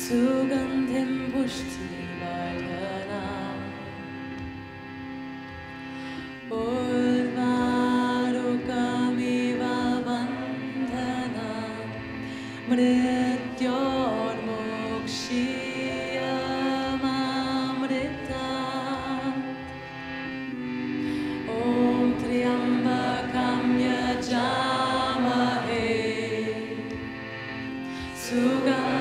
സുഗന്ധം പുഷ്ടി to God.